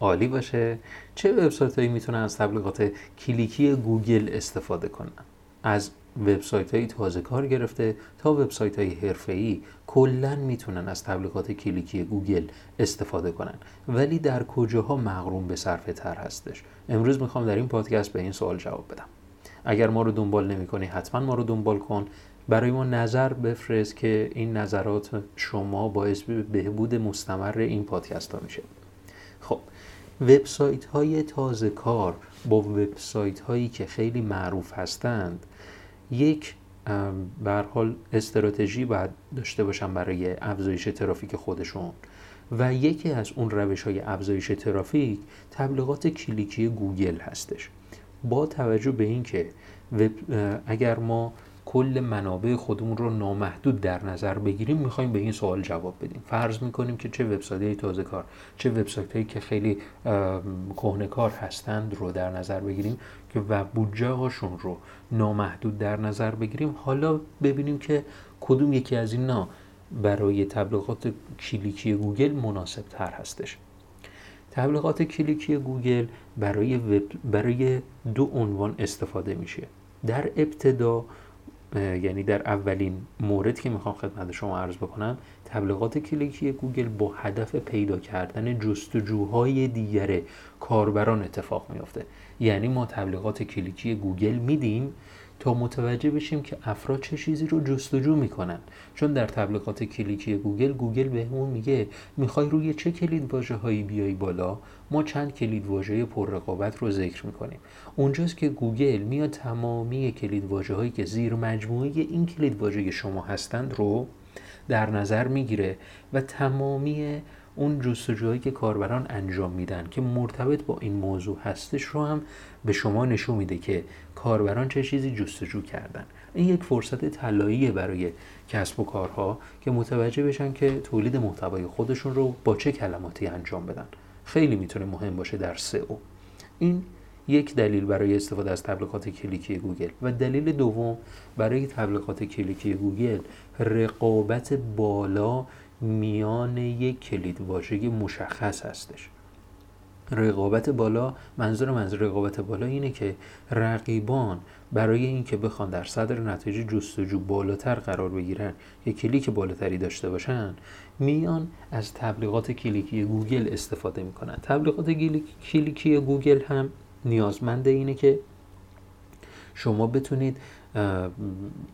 عالی باشه. چه وبسایت هایی می‌تونن از تبلیغات کلیکی گوگل استفاده کنن؟ از وبسایت های تازه کار گرفته تا وبسایت های حرفه ای کلا می‌تونن از تبلیغات کلیکی گوگل استفاده کنن. ولی در کجاها مقرون به صرفه تر هستش؟ امروز می‌خوام در این پادکست به این سوال جواب بدم. اگر ما رو دنبال نمی‌کنی حتما ما رو دنبال کن. برای ما نظر بفرست که این نظرات شما باعث بهبود مستمر این پادکست ها میشه. خب وبسایت های تازه کار با وبسایت هایی که خیلی معروف هستند یک بر حال استراتژی باید داشته باشن برای افزایش ترافیک خودشون و یکی از اون روش های افزایش ترافیک تبلیغات کلیکی گوگل هستش. با توجه به اینکه اگر ما کل منابع خودمون رو نامحدود در نظر بگیریم می‌خوایم به این سوال جواب بدیم. فرض می‌کنیم که چه وبسایت تازه کار چه وبسایت هایی که خیلی کهنه کار هستند رو در نظر بگیریم که و بودجه هاشون رو نامحدود در نظر بگیریم. حالا ببینیم که کدوم یکی از اینا برای تبلیغات کلیکی گوگل مناسب تر هستش. تبلیغات کلیکی گوگل برای, برای دو عنوان استفاده میشه. در ابتدا یعنی در اولین مورد که می‌خوام خدمت شما عرض بکنم تبلیغات کلیکی گوگل با هدف پیدا کردن جستجوهای دیگر کاربران اتفاق میافته. یعنی ما تبلیغات کلیکی گوگل میدیم تا متوجه بشیم که افراد چه چیزی رو جستجو می‌کنن. چون در تبلیغات کلیکی گوگل گوگل بهمون میگه می‌خوای روی چه کلید واژه هایی بیای بالا؟ ما چند کلید واژه پر رقابت رو ذکر می‌کنیم. اونجاست که گوگل میاد تمامی کلید واژه هایی که زیر مجموعه این کلید واژه شما هستند رو در نظر می‌گیره و تمامی اون جستجوهایی که کاربران انجام میدن که مرتبط با این موضوع هستش رو هم به شما نشون میده که کاربران چه چیزی جستجو کردن. این یک فرصت طلاییه برای کسب و کارها که متوجه بشن که تولید محتوای خودشون رو با چه کلماتی انجام بدن. خیلی می‌تونه مهم باشه در سئو این یک دلیل برای استفاده از تبلیغات کلیکی گوگل و دلیل دوم برای تبلیغات کلیکی گوگل رقابت بالا میان یک کلید واژه مشخص هستش. رقابت بالا منظور منظور رقابت بالا اینه که رقیبان برای اینکه بخوان در صدر نتایج جستجو بالاتر قرار بگیرن یا کلیک بالاتری داشته باشن میان از تبلیغات کلیکی گوگل استفاده می‌کنن. تبلیغات کلیکی گوگل هم نیازمند اینه که شما بتونید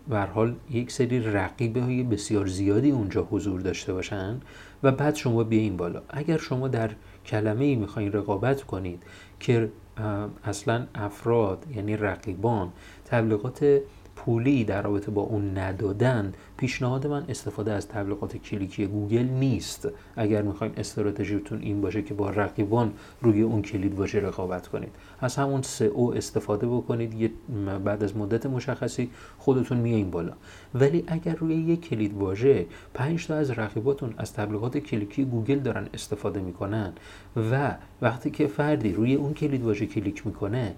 بر حال یک سری رقیبه های بسیار زیادی اونجا حضور داشته باشن و بعد شما بیاین بالا. اگر شما در کلمه ای می‌خواین رقابت کنید که اصلا افراد یعنی رقیبان تبلیغات پولی در رابطه با اون ندادن پیشنهاد من استفاده از تبلیغات کلیکی گوگل نیست. اگر می‌خواین استراتژیتون این باشه که با رقیبان روی اون کلید واژه رقابت کنید. از همون سئو استفاده بکنید. بعد از مدت مشخصی خودتون میایین بالا. ولی اگر روی یک کلید واژه 5 تا از رقیباتون از تبلیغات کلیکی گوگل دارن استفاده می‌کنن و وقتی که فردی روی اون کلید واژه کلیک می‌کنه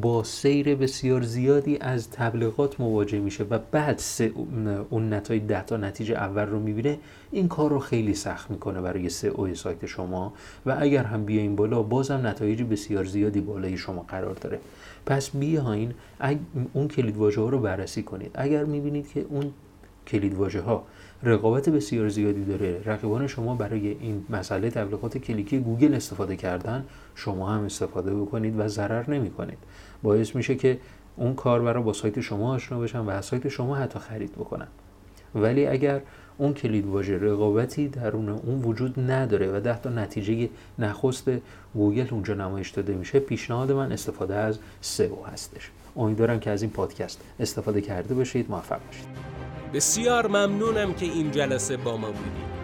با سیل بسیار زیادی از تبلیغات مواجه میشه و بعد اون نتایج ده تا نتیجه اول رو می‌بینه این کار رو خیلی سخت می‌کنه برای سه او سایت شما. و اگر هم بیاین بالا بازم نتایج بسیار زیادی بالای شما قرار داره. پس بیاین اون کلید واژه ها رو بررسی کنید. اگر می‌بینید که اون کلید واژه ها رقابت بسیار زیادی داره رقیبان شما برای این مسئله تبلیغات کلیکی گوگل استفاده کردن شما هم استفاده بکنید و ضرر نمی کنید باعث میشه که اون کاربرا با سایت شما آشنا بشن و از سایت شما حتی خرید بکنن. ولی اگر اون کلید واژه رقابتی درون اون وجود نداره و ده تا نتیجه نخست گوگل اونجا نمایش داده میشه پیشنهاد من استفاده از سئو هستش. امیدوارم که از این پادکست استفاده کرده باشید موفق باشید. بسیار ممنونم که این جلسه با ما بودید.